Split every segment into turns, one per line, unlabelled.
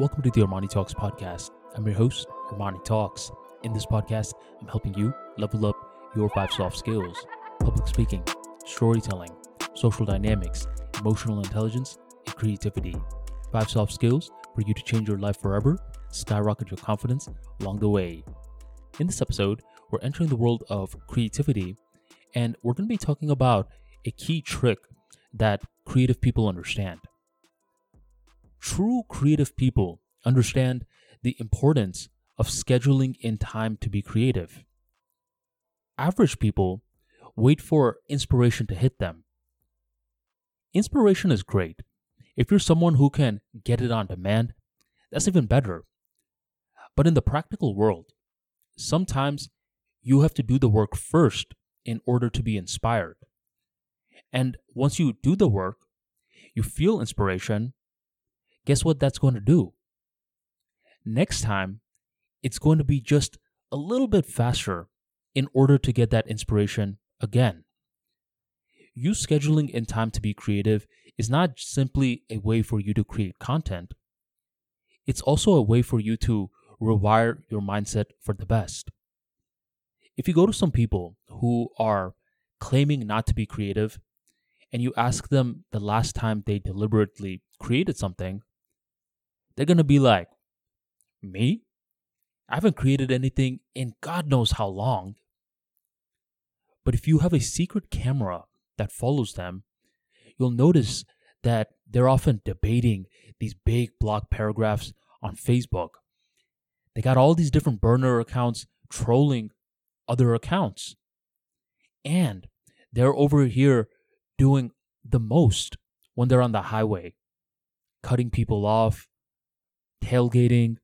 Welcome to the Armani Talks podcast. I'm your host, Armani Talks. In this podcast, I'm helping you level up your five soft skills public speaking, storytelling, social dynamics, emotional intelligence, and creativity. Five soft skills for you to change your life forever, skyrocket your confidence along the way. In this episode, we're entering the world of creativity, and we're going to be talking about a key trick that creative people understand. True creative people understand the importance of scheduling in time to be creative. Average people wait for inspiration to hit them. Inspiration is great. If you're someone who can get it on demand, that's even better. But in the practical world, sometimes you have to do the work first in order to be inspired. And once you do the work, you feel inspiration, guess what that's going to do? Next time, it's going to be just a little bit faster in order to get that inspiration again. You scheduling in time to be creative is not simply a way for you to create content, it's also a way for you to rewire your mindset for the best. If you go to some people who are claiming not to be creative and you ask them the last time they deliberately created something, they're going to be like, Me? I haven't created anything in God knows how long. But if you have a secret camera that follows them, you'll notice that they're often debating these big blog paragraphs on Facebook. They got all these different burner accounts trolling other accounts. And they're over here doing the most when they're on the highway, cutting people off, tailgating,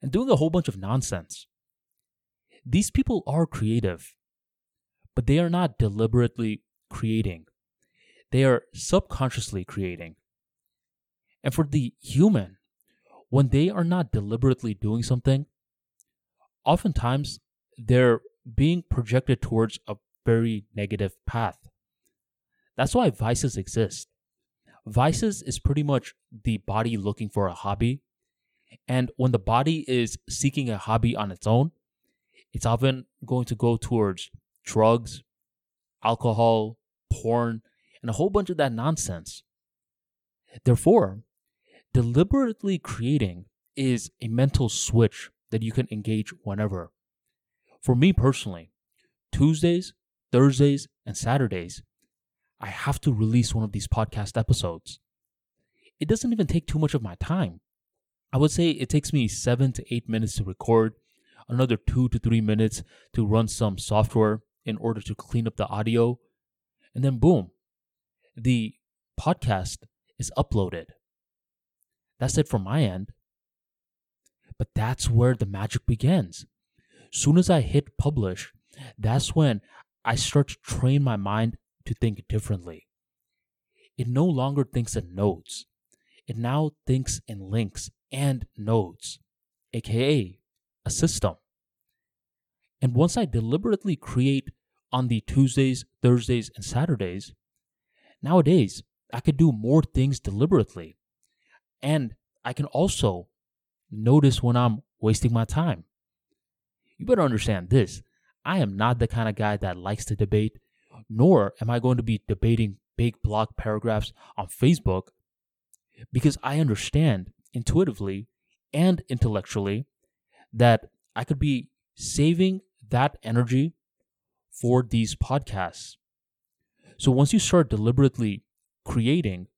and doing a whole bunch of nonsense. These people are creative, but they are not deliberately creating. They are subconsciously creating. And for the human, when they are not deliberately doing something, oftentimes they're being projected towards a very negative path. That's why vices exist. Vices is pretty much the body looking for a hobby and when the body is seeking a hobby on its own, it's often going to go towards drugs, alcohol, porn, and a whole bunch of that nonsense. Therefore, deliberately creating is a mental switch that you can engage whenever. For me personally, Tuesdays, Thursdays, and Saturdays, I have to release one of these podcast episodes. It doesn't even take too much of my time. I would say it takes me seven to eight minutes to record, another two to three minutes to run some software in order to clean up the audio, and then boom, the podcast is uploaded. That's it from my end. But that's where the magic begins. Soon as I hit publish, that's when I start to train my mind to think differently. It no longer thinks in nodes. It now thinks in links and nodes, aka a system. And once I deliberately create on the Tuesdays, Thursdays, and Saturdays, nowadays I could do more things deliberately. And I can also notice when I'm wasting my time. You better understand this. I am not the kind of guy that likes to debate, nor am I going to be debating big block paragraphs on Facebook because I understand intuitively and intellectually that I could be saving that energy for these podcasts. So once you start deliberately creating,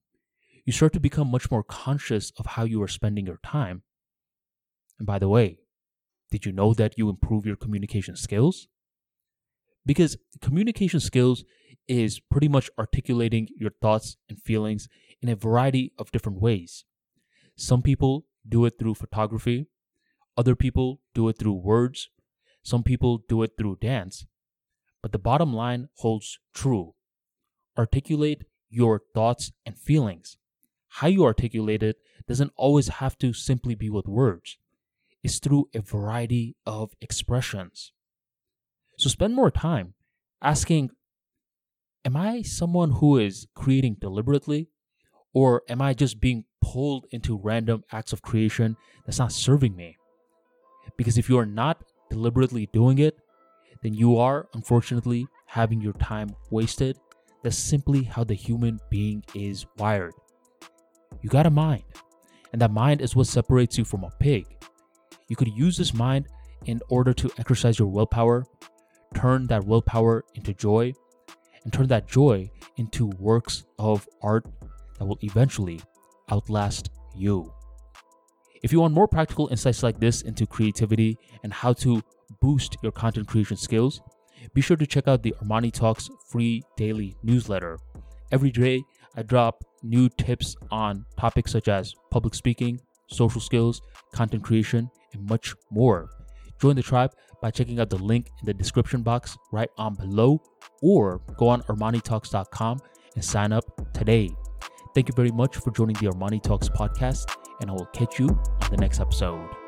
you start to become much more conscious of how you are spending your time. And by the way, did you know that you improve your communication skills? Because communication skills is pretty much articulating your thoughts and feelings in a variety of different ways. Some people do it through photography, other people do it through words, some people do it through dance. But the bottom line holds true. Articulate your thoughts and feelings. How you articulate it doesn't always have to simply be with words. It's through a variety of expressions. So spend more time asking Am I someone who is creating deliberately? Or am I just being pulled into random acts of creation that's not serving me. Because if you are not deliberately doing it, then you are unfortunately having your time wasted. That's simply how the human being is wired. You got a mind, and that mind is what separates you from a pig. You could use this mind in order to exercise your willpower, turn that willpower into joy, and turn that joy into works of art that will eventually outlast you. If you want more practical insights like this into creativity and how to boost your content creation skills, be sure to check out the Armani Talks free daily newsletter. Every day, I drop new tips on topics such as public speaking, social skills, content creation, and much more. Join the tribe by checking out the link in the description box right on below or go on ArmaniTalks.com and sign up today. Thank you very much for joining the Armani Talks podcast, and I will catch you on the next episode.